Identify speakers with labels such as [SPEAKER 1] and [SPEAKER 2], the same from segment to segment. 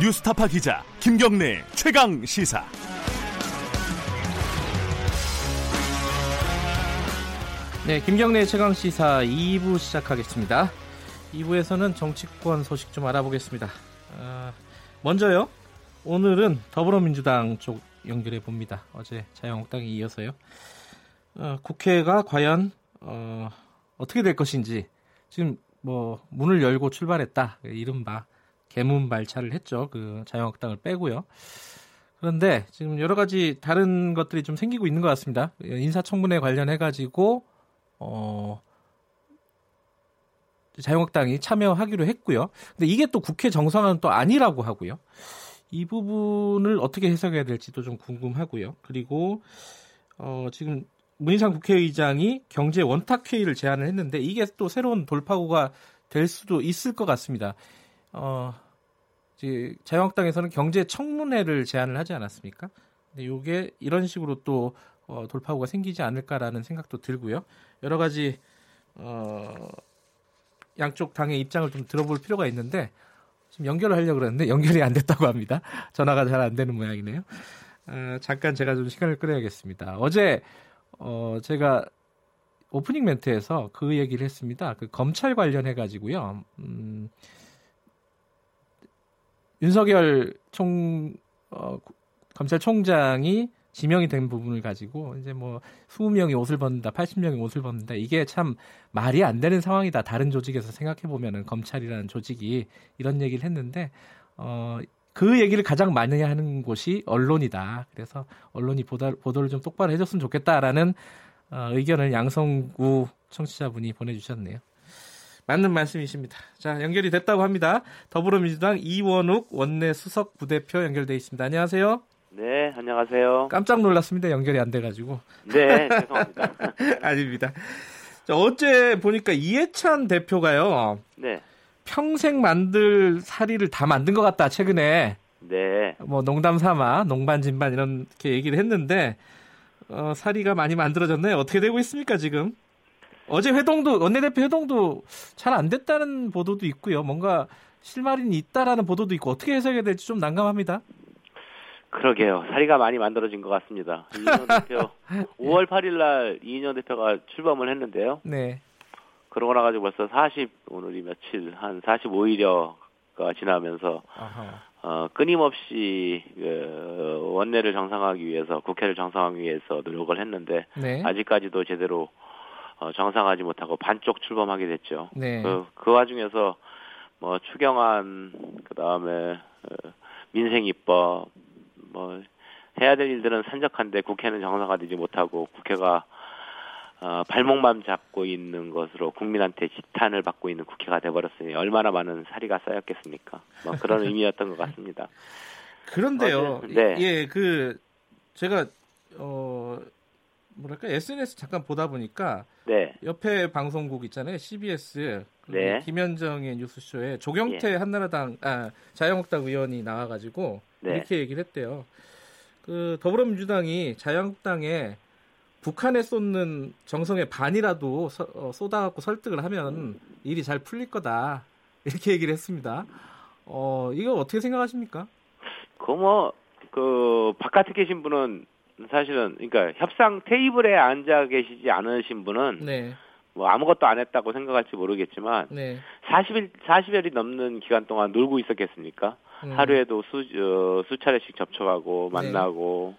[SPEAKER 1] 뉴스타파 기자 김경래 최강 시사.
[SPEAKER 2] 네, 김경래 최강 시사 2부 시작하겠습니다. 2부에서는 정치권 소식 좀 알아보겠습니다. 어, 먼저요. 오늘은 더불어민주당 쪽 연결해 봅니다. 어제 자유한국당이 이어서요. 어, 국회가 과연 어, 어떻게 될 것인지 지금 뭐 문을 열고 출발했다. 이른바 개문 발차를 했죠. 그 자유한국당을 빼고요. 그런데 지금 여러 가지 다른 것들이 좀 생기고 있는 것 같습니다. 인사청문회 관련해 가지고 어 자유한국당이 참여하기로 했고요. 근데 이게 또 국회 정상화는 또 아니라고 하고요. 이 부분을 어떻게 해석해야 될지도 좀 궁금하고요. 그리고 어 지금 문희상 국회의장이 경제 원탁 회의를 제안을 했는데 이게 또 새로운 돌파구가 될 수도 있을 것 같습니다. 어, 자유한국당에서는 경제 청문회를 제안을 하지 않았습니까? 이게 이런 식으로 또 어, 돌파구가 생기지 않을까라는 생각도 들고요. 여러 가지 어, 양쪽 당의 입장을 좀 들어볼 필요가 있는데 지금 연결을 하려고 그랬는데 연결이 안 됐다고 합니다. 전화가 잘 안 되는 모양이네요. 어, 잠깐 제가 좀 시간을 끌어야겠습니다. 어제 어, 제가 오프닝 멘트에서 그 얘기를 했습니다. 그 검찰 관련해 가지고요. 음, 윤석열 총 어, 검찰총장이 지명이 된 부분을 가지고 이제 뭐 20명이 옷을 벗는다, 80명이 옷을 벗는다. 이게 참 말이 안 되는 상황이다. 다른 조직에서 생각해 보면은 검찰이라는 조직이 이런 얘기를 했는데 어, 그 얘기를 가장 많이 하는 곳이 언론이다. 그래서 언론이 보다, 보도를 좀 똑바로 해줬으면 좋겠다라는 어, 의견을 양성구 청취자분이 보내주셨네요. 맞는 말씀이십니다. 자, 연결이 됐다고 합니다. 더불어민주당 이원욱 원내 수석 부대표 연결돼 있습니다. 안녕하세요.
[SPEAKER 3] 네, 안녕하세요.
[SPEAKER 2] 깜짝 놀랐습니다. 연결이 안 돼가지고.
[SPEAKER 3] 네, 죄송합니다.
[SPEAKER 2] 아닙니다. 자, 어제 보니까 이해찬 대표가요.
[SPEAKER 3] 네.
[SPEAKER 2] 평생 만들 사리를 다 만든 것 같다, 최근에.
[SPEAKER 3] 네.
[SPEAKER 2] 뭐, 농담 삼아, 농반, 진반, 이렇게 얘기를 했는데, 어, 사리가 많이 만들어졌네요. 어떻게 되고 있습니까, 지금? 어제 회동도, 원내대표 회동도 잘 안 됐다는 보도도 있고요. 뭔가 실마리는 있다라는 보도도 있고, 어떻게 해석해야 될지 좀 난감합니다.
[SPEAKER 3] 그러게요. 사리가 많이 만들어진 것 같습니다. 이인영 대표, 5월 8일 날 이인영 대표가 출범을 했는데요.
[SPEAKER 2] 네.
[SPEAKER 3] 그러고 나가지고 벌써 40, 오늘이 며칠, 한 45일여가 지나면서,
[SPEAKER 2] 아하.
[SPEAKER 3] 어, 끊임없이, 그, 원내를 정상화하기 위해서, 국회를 정상화하기 위해서 노력을 했는데,
[SPEAKER 2] 네.
[SPEAKER 3] 아직까지도 제대로, 어, 정상하지 못하고 반쪽 출범하게 됐죠.
[SPEAKER 2] 네.
[SPEAKER 3] 그, 그 와중에서, 뭐, 추경안, 그 다음에, 어, 민생 입법, 뭐, 해야 될 일들은 산적한데 국회는 정상화 되지 못하고 국회가 어, 발목만 잡고 있는 것으로 국민한테 지탄을 받고 있는 국회가 돼버렸으니 얼마나 많은 사리가 쌓였겠습니까? 뭐 그런 의미였던 것 같습니다.
[SPEAKER 2] 그런데요.
[SPEAKER 3] 어제- 네.
[SPEAKER 2] 예, 그, 제가, 어, 뭐랄까, SNS 잠깐 보다 보니까,
[SPEAKER 3] 네,
[SPEAKER 2] 옆에 방송국 있잖아요. CBS. 그
[SPEAKER 3] 네.
[SPEAKER 2] 김현정의 뉴스쇼에 조경태 한나라당, 아, 자유한국당 의원이 나와가지고,
[SPEAKER 3] 네.
[SPEAKER 2] 이렇게 얘기를 했대요. 그, 더불어민주당이 자유한국당에 북한에 쏟는 정성의 반이라도 서- 어, 쏟아갖고 설득을 하면 일이 잘 풀릴 거다. 이렇게 얘기를 했습니다. 어, 이거 어떻게 생각하십니까?
[SPEAKER 3] 그뭐그 바깥에 계신 분은 사실은 그러니까 협상 테이블에 앉아 계시지 않으신 분은
[SPEAKER 2] 네,
[SPEAKER 3] 뭐 아무것도 안 했다고 생각할지 모르겠지만
[SPEAKER 2] 네.
[SPEAKER 3] 40일 40일이 넘는 기간 동안 놀고 있었겠습니까?
[SPEAKER 2] 음,
[SPEAKER 3] 하루에도 수, 어, 수차례씩 접촉하고
[SPEAKER 2] 네.
[SPEAKER 3] 만나고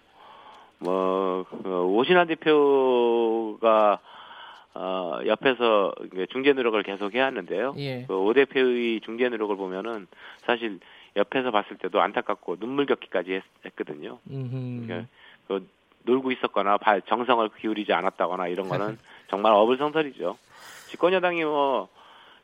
[SPEAKER 3] 뭐 어, 오신환 대표가 어, 옆에서 중재 노력을 계속 해야 하는데요.
[SPEAKER 2] 예.
[SPEAKER 3] 그오 대표의 중재 노력을 보면은 사실 옆에서 봤을 때도 안타깝고 눈물 겪기까지 했, 했거든요.
[SPEAKER 2] 음흠.
[SPEAKER 3] 그러니까 그 놀고 있었거나 발- 정성을 기울이지 않았다거나 이런 거는 정말 어불성설이죠. 집권 여당이 뭐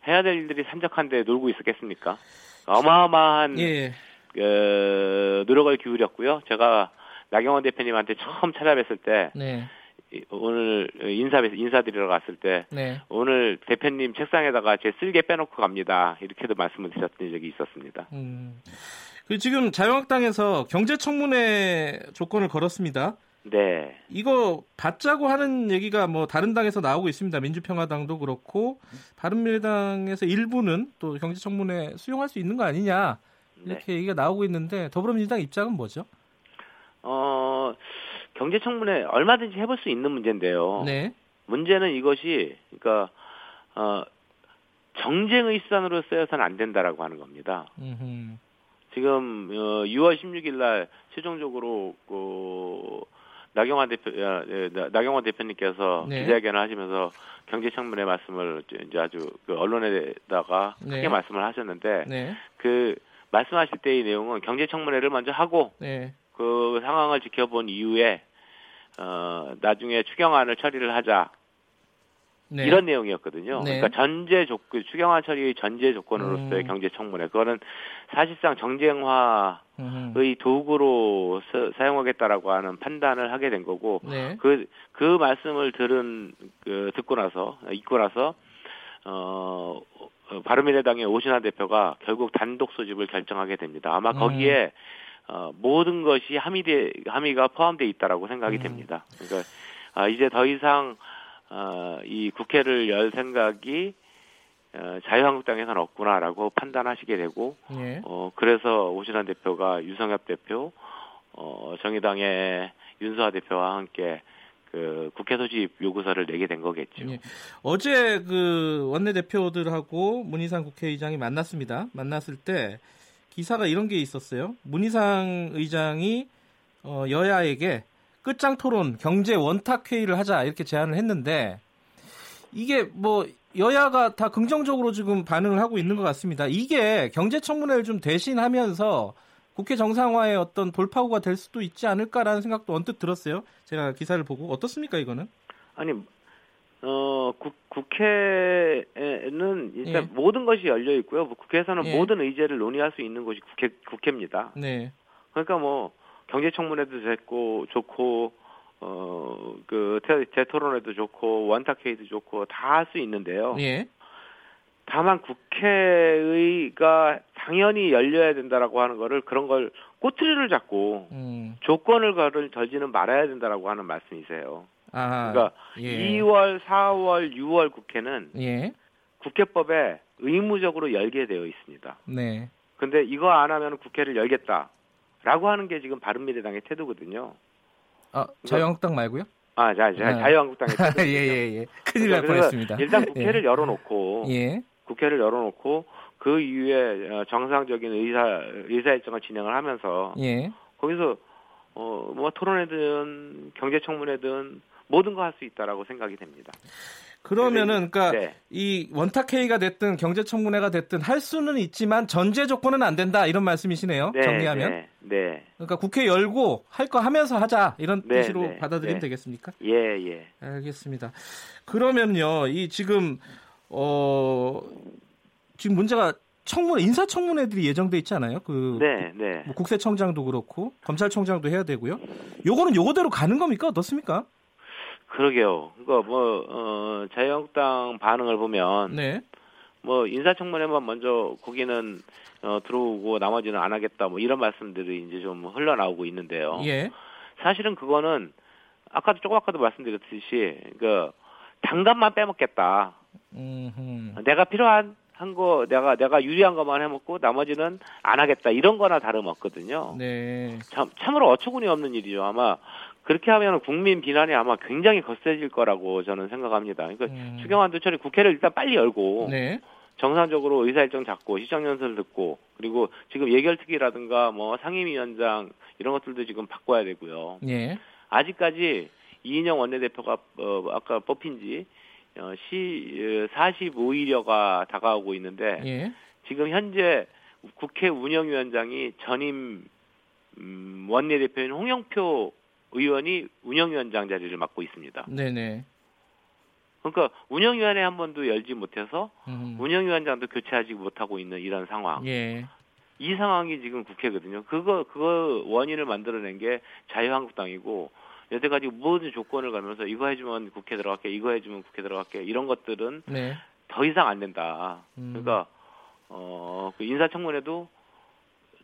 [SPEAKER 3] 해야 될 일들이 산적한데 놀고 있었겠습니까? 어마어마한
[SPEAKER 2] 예.
[SPEAKER 3] 그 노력을 기울였고요. 제가 나경원 대표님한테 처음 찾아뵀을 때
[SPEAKER 2] 네.
[SPEAKER 3] 이- 오늘 인사 인사드리러 갔을 때
[SPEAKER 2] 네.
[SPEAKER 3] 오늘 대표님 책상에다가 제 쓸개 빼놓고 갑니다. 이렇게도 말씀을 드렸던 적이 있었습니다.
[SPEAKER 2] 음. 그 지금 자유한국당에서 경제청문회 조건을 걸었습니다.
[SPEAKER 3] 네.
[SPEAKER 2] 이거 받자고 하는 얘기가 뭐 다른 당에서 나오고 있습니다. 민주평화당도 그렇고 바른미래당에서 일부는 또 경제청문회 수용할 수 있는 거 아니냐 이렇게 얘기가 나오고 있는데 더불어민주당 입장은 뭐죠?
[SPEAKER 3] 어, 경제청문회 얼마든지 해볼 수 있는 문제인데요.
[SPEAKER 2] 네.
[SPEAKER 3] 문제는 이것이 그러니까 어, 정쟁의 수단으로 쓰여서는 안 된다라고 하는 겁니다.
[SPEAKER 2] 음흠.
[SPEAKER 3] 지금 어, 6월 16일 날 최종적으로 그 나경원 대표 야, 예, 나- 나경원 대표님께서
[SPEAKER 2] 네.
[SPEAKER 3] 기자회견을 하시면서 경제청문회 말씀을 이제 아주 그 언론에다가 크게
[SPEAKER 2] 네.
[SPEAKER 3] 말씀을 하셨는데
[SPEAKER 2] 네.
[SPEAKER 3] 그 말씀하실 때의 내용은 경제청문회를 먼저 하고
[SPEAKER 2] 네.
[SPEAKER 3] 그 상황을 지켜본 이후에 어 나중에 추경안을 처리를 하자
[SPEAKER 2] 네.
[SPEAKER 3] 이런 내용이었거든요.
[SPEAKER 2] 네.
[SPEAKER 3] 그러니까 전제 조건 추경안 처리의 전제 조건으로서의
[SPEAKER 2] 음.
[SPEAKER 3] 경제 청문회 그거는 사실상 정쟁화의
[SPEAKER 2] 음흠.
[SPEAKER 3] 도구로 서- 사용하겠다라고 하는 판단을 하게 된 거고
[SPEAKER 2] 네.
[SPEAKER 3] 그그 말씀을 들은 그 듣고 나서 읽고 나서 어 어, 바른미래당의 오신환 대표가 결국 단독 소집을 결정하게 됩니다. 아마
[SPEAKER 2] 음.
[SPEAKER 3] 거기에 어, 모든 것이 함의돼 함의가 포함돼 있다라고 생각이
[SPEAKER 2] 음.
[SPEAKER 3] 됩니다. 그러니까 아, 이제 더 이상 어, 이 국회를 열 생각이 어, 자유한국당에서는 없구나라고 판단하시게 되고
[SPEAKER 2] 예.
[SPEAKER 3] 어, 그래서 오신환 대표가 유성엽 대표, 어, 정의당의 윤수아 대표와 함께 그 국회 소집 요구서를 내게 된 거겠죠.
[SPEAKER 2] 예. 어제 그 원내대표들하고 문희상 국회의장이 만났습니다. 만났을 때 기사가 이런 게 있었어요. 문희상 의장이 어, 여야에게 끝장 토론 경제 원탁 회의를 하자 이렇게 제안을 했는데 이게 뭐 여야가 다 긍정적으로 지금 반응을 하고 있는 것 같습니다. 이게 경제 청문회를 좀 대신하면서 국회 정상화의 어떤 돌파구가 될 수도 있지 않을까라는 생각도 언뜻 들었어요. 제가 기사를 보고 어떻습니까 이거는?
[SPEAKER 3] 아니, 어, 국, 국회는 일단
[SPEAKER 2] 예.
[SPEAKER 3] 모든 것이 열려 있고요. 국회에서는
[SPEAKER 2] 예.
[SPEAKER 3] 모든 의제를 논의할 수 있는 곳이 국회, 국회입니다.
[SPEAKER 2] 네.
[SPEAKER 3] 그러니까 뭐 경제청문회도 됐고 좋고 어, 그 대, 대토론회도 좋고 원탁회의도 좋고 다 할 수 있는데요.
[SPEAKER 2] 예.
[SPEAKER 3] 다만 국회의가 당연히 열려야 된다라고 하는 거를 그런 걸 꼬투리를 잡고
[SPEAKER 2] 음.
[SPEAKER 3] 조건을 걸 걸지는 말아야 된다라고 하는 말씀이세요.
[SPEAKER 2] 아.
[SPEAKER 3] 그러니까
[SPEAKER 2] 예.
[SPEAKER 3] 2월, 4월, 6월 국회는
[SPEAKER 2] 예.
[SPEAKER 3] 국회법에 의무적으로 열게 되어 있습니다.
[SPEAKER 2] 네.
[SPEAKER 3] 근데 이거 안 하면 국회를 열겠다 라고 하는 게 지금 바른미래당의 태도거든요.
[SPEAKER 2] 아, 자유한국당 말고요?
[SPEAKER 3] 아, 자, 자
[SPEAKER 2] 아.
[SPEAKER 3] 자유한국당의 태도.
[SPEAKER 2] 예, 예, 예. 큰일 날 뻔했습니다.
[SPEAKER 3] 일단 국회를 열어놓고
[SPEAKER 2] 예.
[SPEAKER 3] 국회를 열어놓고 그 이후에 어, 정상적인 의사 의사 일정을 진행을 하면서
[SPEAKER 2] 예.
[SPEAKER 3] 거기서 어 뭐 토론회든 경제청문회든 모든 거 할 수 있다라고 생각이 됩니다.
[SPEAKER 2] 그러면은 그러니까
[SPEAKER 3] 네.
[SPEAKER 2] 이 원탁 회의가 됐든 경제 청문회가 됐든 할 수는 있지만 전제 조건은 안 된다 이런 말씀이시네요.
[SPEAKER 3] 네,
[SPEAKER 2] 정리하면.
[SPEAKER 3] 네, 네.
[SPEAKER 2] 그러니까 국회 열고 할 거 하면서 하자 이런
[SPEAKER 3] 네,
[SPEAKER 2] 뜻으로
[SPEAKER 3] 네,
[SPEAKER 2] 받아들이면
[SPEAKER 3] 네.
[SPEAKER 2] 되겠습니까?
[SPEAKER 3] 예, 예.
[SPEAKER 2] 알겠습니다. 그러면요, 이 지금 어 지금 문제가 청문 인사 청문회들이 예정돼 있잖아요. 그
[SPEAKER 3] 네, 네.
[SPEAKER 2] 뭐 국세청장도 그렇고 검찰총장도 해야 되고요. 요거는 요거대로 가는 겁니까? 어떻습니까?
[SPEAKER 3] 그러게요. 그러니까 뭐 어, 자유한국당 반응을 보면
[SPEAKER 2] 네.
[SPEAKER 3] 뭐 인사청문회만 먼저 거기는 어, 들어오고 나머지는 안 하겠다 뭐 이런 말씀들이 이제 좀 흘러나오고 있는데요.
[SPEAKER 2] 예.
[SPEAKER 3] 사실은 그거는 아까도 조금 아까도 말씀드렸듯이 그 당감만 빼먹겠다.
[SPEAKER 2] 음흠.
[SPEAKER 3] 내가 필요한 한 거 내가 내가 유리한 것만 해먹고 나머지는 안 하겠다 이런 거나 다름없거든요.
[SPEAKER 2] 네.
[SPEAKER 3] 참 참으로 어처구니 없는 일이죠. 아마 그렇게 하면 국민 비난이 아마 굉장히 거세질 거라고 저는 생각합니다. 그러니까
[SPEAKER 2] 음.
[SPEAKER 3] 추경안 도처리 국회를 일단 빨리 열고
[SPEAKER 2] 네.
[SPEAKER 3] 정상적으로 의사일정 잡고 시정연설을 듣고 그리고 지금 예결특위라든가 뭐 상임위원장 이런 것들도 지금 바꿔야 되고요.
[SPEAKER 2] 예.
[SPEAKER 3] 아직까지 이인영 원내대표가 어, 아까 뽑힌 지 어, 시 45일여가 다가오고 있는데
[SPEAKER 2] 예.
[SPEAKER 3] 지금 현재 국회 운영위원장이 전임 음, 원내대표인 홍영표 의원이 운영위원장 자리를 맡고 있습니다.
[SPEAKER 2] 네네.
[SPEAKER 3] 그러니까 운영위원회 한 번도 열지 못해서
[SPEAKER 2] 음.
[SPEAKER 3] 운영위원장도 교체하지 못하고 있는 이런 상황.
[SPEAKER 2] 예.
[SPEAKER 3] 이 상황이 지금 국회거든요. 그거 그거 원인을 만들어낸 게 자유한국당이고 여태까지 모든 조건을 걸면서 이거 해주면 국회 들어갈게, 이거 해주면 국회 들어갈게 이런 것들은
[SPEAKER 2] 네.
[SPEAKER 3] 더 이상 안 된다.
[SPEAKER 2] 음.
[SPEAKER 3] 그러니까 어, 그 인사청문회도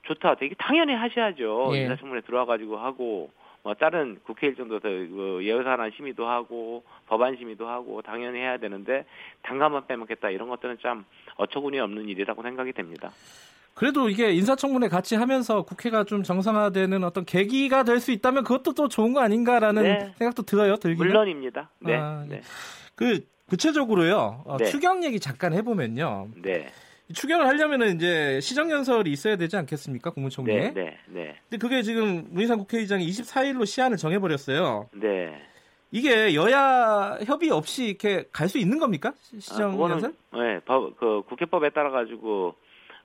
[SPEAKER 3] 좋다. 되게 당연히 하셔야죠.
[SPEAKER 2] 예.
[SPEAKER 3] 인사청문회 들어와가지고 하고 뭐 다른 국회 일정도 더그 예산안 심의도 하고 법안 심의도 하고 당연히 해야 되는데 당감만 빼먹겠다 이런 것들은 참 어처구니 없는 일이라고 생각이 됩니다.
[SPEAKER 2] 그래도 이게 인사청문회 같이 하면서 국회가 좀 정상화되는 어떤 계기가 될 수 있다면 그것도 또 좋은 거 아닌가라는
[SPEAKER 3] 네.
[SPEAKER 2] 생각도 들어요. 들기는.
[SPEAKER 3] 물론입니다. 네.
[SPEAKER 2] 아,
[SPEAKER 3] 네.
[SPEAKER 2] 그 구체적으로요. 어,
[SPEAKER 3] 네.
[SPEAKER 2] 추경 얘기 잠깐 해보면요.
[SPEAKER 3] 네.
[SPEAKER 2] 추경을 하려면은 이제 시정 연설이 있어야 되지 않겠습니까? 국무총리에.
[SPEAKER 3] 네. 네. 네.
[SPEAKER 2] 근데 그게 지금 문희상 국회의장이 24일로 시한을 정해버렸어요.
[SPEAKER 3] 네.
[SPEAKER 2] 이게 여야 협의 없이 이렇게 갈 수 있는 겁니까? 시-
[SPEAKER 3] 아? 그거는, 네, 법, 그 국회법에 따라 가지고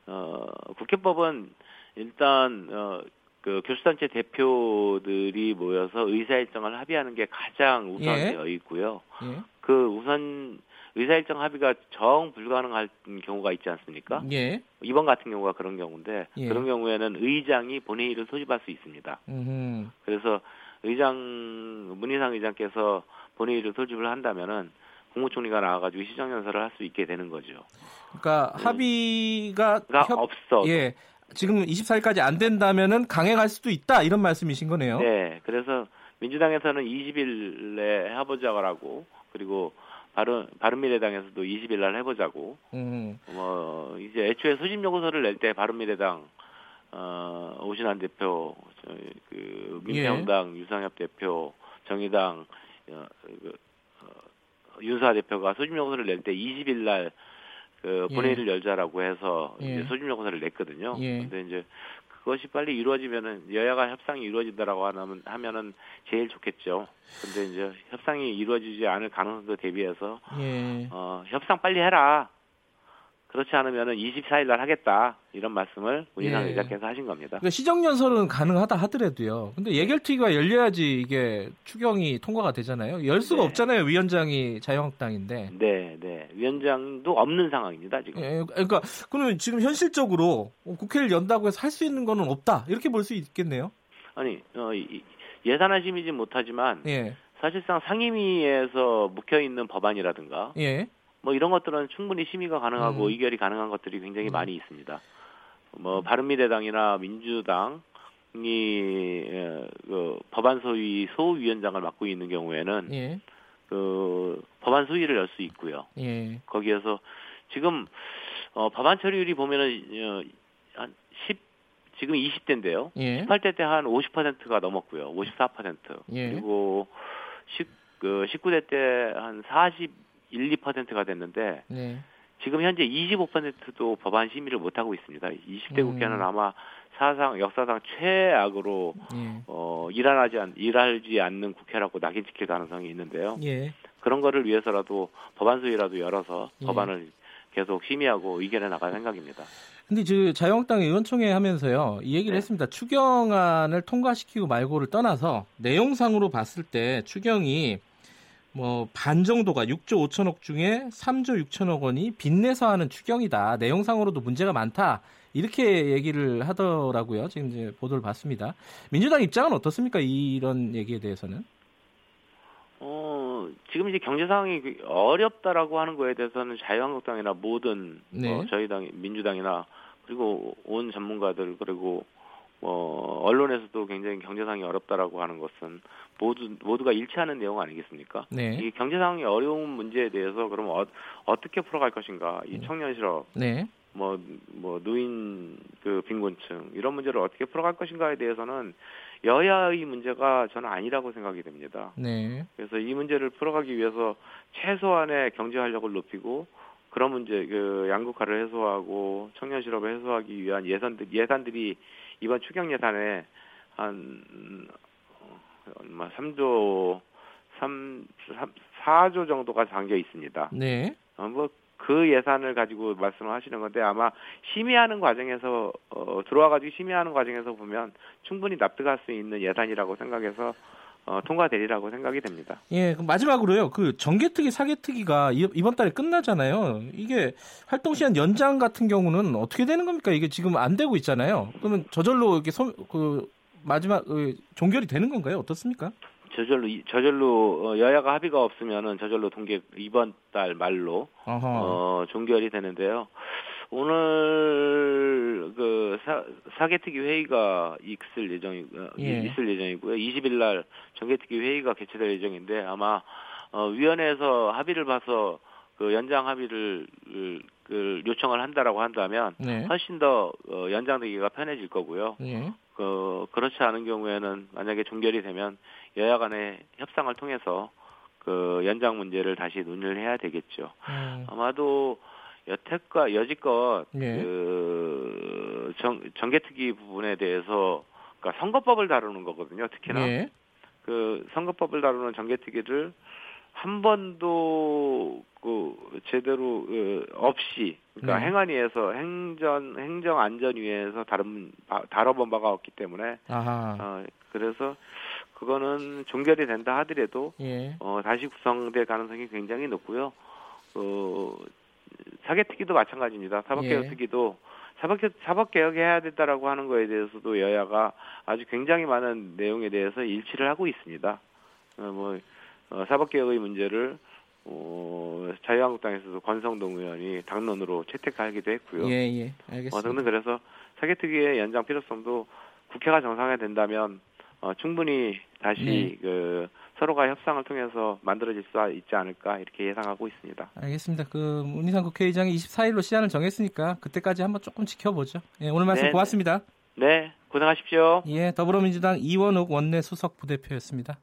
[SPEAKER 3] 어, 국회법은 일단 어, 그 교수단체 대표들이 모여서 의사일정을 합의하는 게 가장 우선되어 있고요.
[SPEAKER 2] 예.
[SPEAKER 3] 그 우선 의사일정 합의가 정 불가능할 경우가 있지 않습니까?
[SPEAKER 2] 예.
[SPEAKER 3] 이번 같은 경우가 그런 경우인데
[SPEAKER 2] 예.
[SPEAKER 3] 그런 경우에는 의장이 본회의를 소집할 수 있습니다.
[SPEAKER 2] 음흠.
[SPEAKER 3] 그래서 의장 문희상 의장께서 본회의를 소집을 한다면은 국무총리가 나와가지고 시정연설을 할 수 있게 되는 거죠.
[SPEAKER 2] 그러니까 합의가
[SPEAKER 3] 가
[SPEAKER 2] 협-
[SPEAKER 3] 없어.
[SPEAKER 2] 예. 지금 24일까지 안 된다면은 강행할 수도 있다 이런 말씀이신 거네요.
[SPEAKER 3] 네, 그래서 민주당에서는 20일에 해보자고 하고 그리고 바른 바른미래당에서도 20일 날 해보자고
[SPEAKER 2] 음.
[SPEAKER 3] 뭐 이제 애초에 소집 요구서를 낼 때 바른미래당 어 오신환 대표 그 민평당 유상엽 대표 정의당 어, 그, 어, 윤사 대표가 소집 요구서를 낼 때 20일 날그
[SPEAKER 2] 예.
[SPEAKER 3] 본회의를 열자라고 해서
[SPEAKER 2] 예.
[SPEAKER 3] 이제 소집 요구서를 냈거든요.
[SPEAKER 2] 예.
[SPEAKER 3] 근데 이제 그것이 빨리 이루어지면은 여야가 협상이 이루어진다라고 하면 하면은 제일 좋겠죠. 근데 이제 협상이 이루어지지 않을 가능성도 대비해서
[SPEAKER 2] 예.
[SPEAKER 3] 어, 협상 빨리 해라. 그렇지 않으면은 24일 날 하겠다. 이런 말씀을 문희상
[SPEAKER 2] 예.
[SPEAKER 3] 의장께서 하신 겁니다.
[SPEAKER 2] 그러니까 시정연설은 가능하다 하더라도요. 근데 예결특위가 열려야지 이게 추경이 통과가 되잖아요. 열 수가
[SPEAKER 3] 네.
[SPEAKER 2] 없잖아요. 위원장이 자유한국당인데.
[SPEAKER 3] 네, 네. 위원장도 없는 상황입니다, 지금.
[SPEAKER 2] 예, 그러니까 그러면 지금 현실적으로 국회를 연다고 해서 할 수 있는 거는 없다. 이렇게 볼 수 있겠네요.
[SPEAKER 3] 아니, 어, 이- 예산안심이진 못하지만
[SPEAKER 2] 예.
[SPEAKER 3] 사실상 상임위에서 묵혀 있는 법안이라든가
[SPEAKER 2] 예.
[SPEAKER 3] 뭐 이런 것들은 충분히 심의가 가능하고
[SPEAKER 2] 음.
[SPEAKER 3] 의결이 가능한 것들이 굉장히
[SPEAKER 2] 음.
[SPEAKER 3] 많이 있습니다. 뭐 바른미래당이나 민주당이 에, 그 법안 소위 소위원장을 맡고 있는 경우에는
[SPEAKER 2] 예.
[SPEAKER 3] 그 법안 소위를 열 수 있고요.
[SPEAKER 2] 예.
[SPEAKER 3] 거기에서 지금 어, 법안 처리율이 보면은 어, 한 10, 지금 20대인데요.
[SPEAKER 2] 예.
[SPEAKER 3] 18대 때 한 50%가 넘었고요. 54%.
[SPEAKER 2] 예.
[SPEAKER 3] 그리고 10, 그 19대 때 한 41, 2%가 됐는데
[SPEAKER 2] 네.
[SPEAKER 3] 지금 현재 25%도 법안 심의를 못 하고 있습니다. 20대
[SPEAKER 2] 음.
[SPEAKER 3] 국회는 아마 사상 역사상 최악으로
[SPEAKER 2] 예.
[SPEAKER 3] 어, 일하지 않 일하지 않는 국회라고 낙인 찍힐 가능성이 있는데요.
[SPEAKER 2] 예.
[SPEAKER 3] 그런 거를 위해서라도 법안 소위라도 열어서
[SPEAKER 2] 예.
[SPEAKER 3] 법안을 계속 심의하고 의견에 나갈 생각입니다.
[SPEAKER 2] 근데 저 자유한국당 의원총회 하면서요 이 얘기를
[SPEAKER 3] 네.
[SPEAKER 2] 했습니다. 추경안을 통과시키고 말고를 떠나서 내용상으로 봤을 때 추경이 뭐 반 정도가 6조 5천억 중에 3조 6천억 원이 빚내서 하는 추경이다. 내용상으로도 문제가 많다. 이렇게 얘기를 하더라고요. 지금 이제 보도를 봤습니다. 민주당 입장은 어떻습니까? 이런 얘기에 대해서는?
[SPEAKER 3] 어, 지금 이제 경제 상황이 그 어렵다라고 하는 거에 대해서는 자유한국당이나 모든
[SPEAKER 2] 네.
[SPEAKER 3] 어, 저희 당 민주당이나 그리고 온 전문가들 그리고 뭐 언론에서도 굉장히 경제 상황이 어렵다라고 하는 것은 모두 모두가 일치하는 내용 아니겠습니까?
[SPEAKER 2] 네.
[SPEAKER 3] 이 경제 상황이 어려운 문제에 대해서 그럼 어, 어떻게 풀어갈 것인가? 이 청년 실업
[SPEAKER 2] 네.
[SPEAKER 3] 뭐, 뭐, 노인, 그, 빈곤층, 이런 문제를 어떻게 풀어갈 것인가에 대해서는 여야의 문제가 저는 아니라고 생각이 됩니다.
[SPEAKER 2] 네.
[SPEAKER 3] 그래서 이 문제를 풀어가기 위해서 최소한의 경제 활력을 높이고 그런 문제, 그, 양극화를 해소하고 청년 실업을 해소하기 위한 예산들, 예산들이 이번 추경 예산에 한, 얼마, 3조, 3, 3, 4조 정도가 담겨 있습니다.
[SPEAKER 2] 네.
[SPEAKER 3] 어, 뭐, 그 예산을 가지고 말씀을 하시는 건데 아마 심의하는 과정에서 어, 들어와 가지고 심의하는 과정에서 보면 충분히 납득할 수 있는 예산이라고 생각해서 어, 통과되리라고 생각이 됩니다.
[SPEAKER 2] 예, 그럼 마지막으로요. 그 정개특위, 사개특위가 이- 이번 달에 끝나잖아요. 이게 활동 시간 연장 같은 경우는 어떻게 되는 겁니까? 이게 지금 안 되고 있잖아요. 그러면 저절로 이렇게 소, 그 마지막 그 종결이 되는 건가요? 어떻습니까?
[SPEAKER 3] 저절로 이- 저절로 어, 여야가 합의가 없으면은 저절로 동계 이번 달 말로
[SPEAKER 2] 어허.
[SPEAKER 3] 어, 종결이 되는데요. 오늘 그 사, 사개특위 회의가 있을 예정이 어,
[SPEAKER 2] 예.
[SPEAKER 3] 있을 예정이고요. 20일 날 정개특위 회의가 개최될 예정인데 아마 어, 위원회에서 합의를 봐서 그 연장 합의를 그 요청을 한다라고 한다면
[SPEAKER 2] 네.
[SPEAKER 3] 훨씬 더 어, 연장되기가 편해질 거고요.
[SPEAKER 2] 예.
[SPEAKER 3] 그 그렇지 않은 경우에는 만약에 종결이 되면 여야 간의 협상을 통해서 그 연장 문제를 다시 논의를 해야 되겠죠.
[SPEAKER 2] 음,
[SPEAKER 3] 아마도 여태껏 여지껏
[SPEAKER 2] 예.
[SPEAKER 3] 그 정, 정개특위 부분에 대해서 그러니까 선거법을 다루는 거거든요. 특히나
[SPEAKER 2] 예.
[SPEAKER 3] 그 선거법을 다루는 정개특위를 한 번도 그 제대로 그 없이 그러니까
[SPEAKER 2] 네.
[SPEAKER 3] 행안위에서 행전 행정 안전위에서 다른 바- 다뤄본 바가 없기 때문에
[SPEAKER 2] 아하.
[SPEAKER 3] 어 그래서 그거는 종결이 된다 하더라도
[SPEAKER 2] 예.
[SPEAKER 3] 어 다시 구성될 가능성이 굉장히 높고요. 어 사개특위도 마찬가지입니다. 사법개혁특위도 사법 사법개혁해야 된다라고 하는 거에 대해서도 여야가 아주 굉장히 많은 내용에 대해서 일치를 하고 있습니다. 어, 뭐 어, 사법개혁의 문제를 어, 자유한국당에서도 권성동 의원이 당론으로 채택하기도 했고요.
[SPEAKER 2] 예, 예.
[SPEAKER 3] 어,
[SPEAKER 2] 알겠습니다.
[SPEAKER 3] 등등 그래서 사개특위의 연장 필요성도 국회가 정상화 된다면 어, 충분히 다시
[SPEAKER 2] 네.
[SPEAKER 3] 그 서로가 협상을 통해서 만들어질 수 있지 않을까 이렇게 예상하고 있습니다.
[SPEAKER 2] 알겠습니다. 그 문희상 국회의장이 24일로 시한을 정했으니까 그때까지 한번 조금 지켜보죠. 예, 오늘 말씀
[SPEAKER 3] 네,
[SPEAKER 2] 고맙습니다.
[SPEAKER 3] 네, 고생하십시오.
[SPEAKER 2] 예, 더불어민주당 이원욱 원내 수석 부대표였습니다.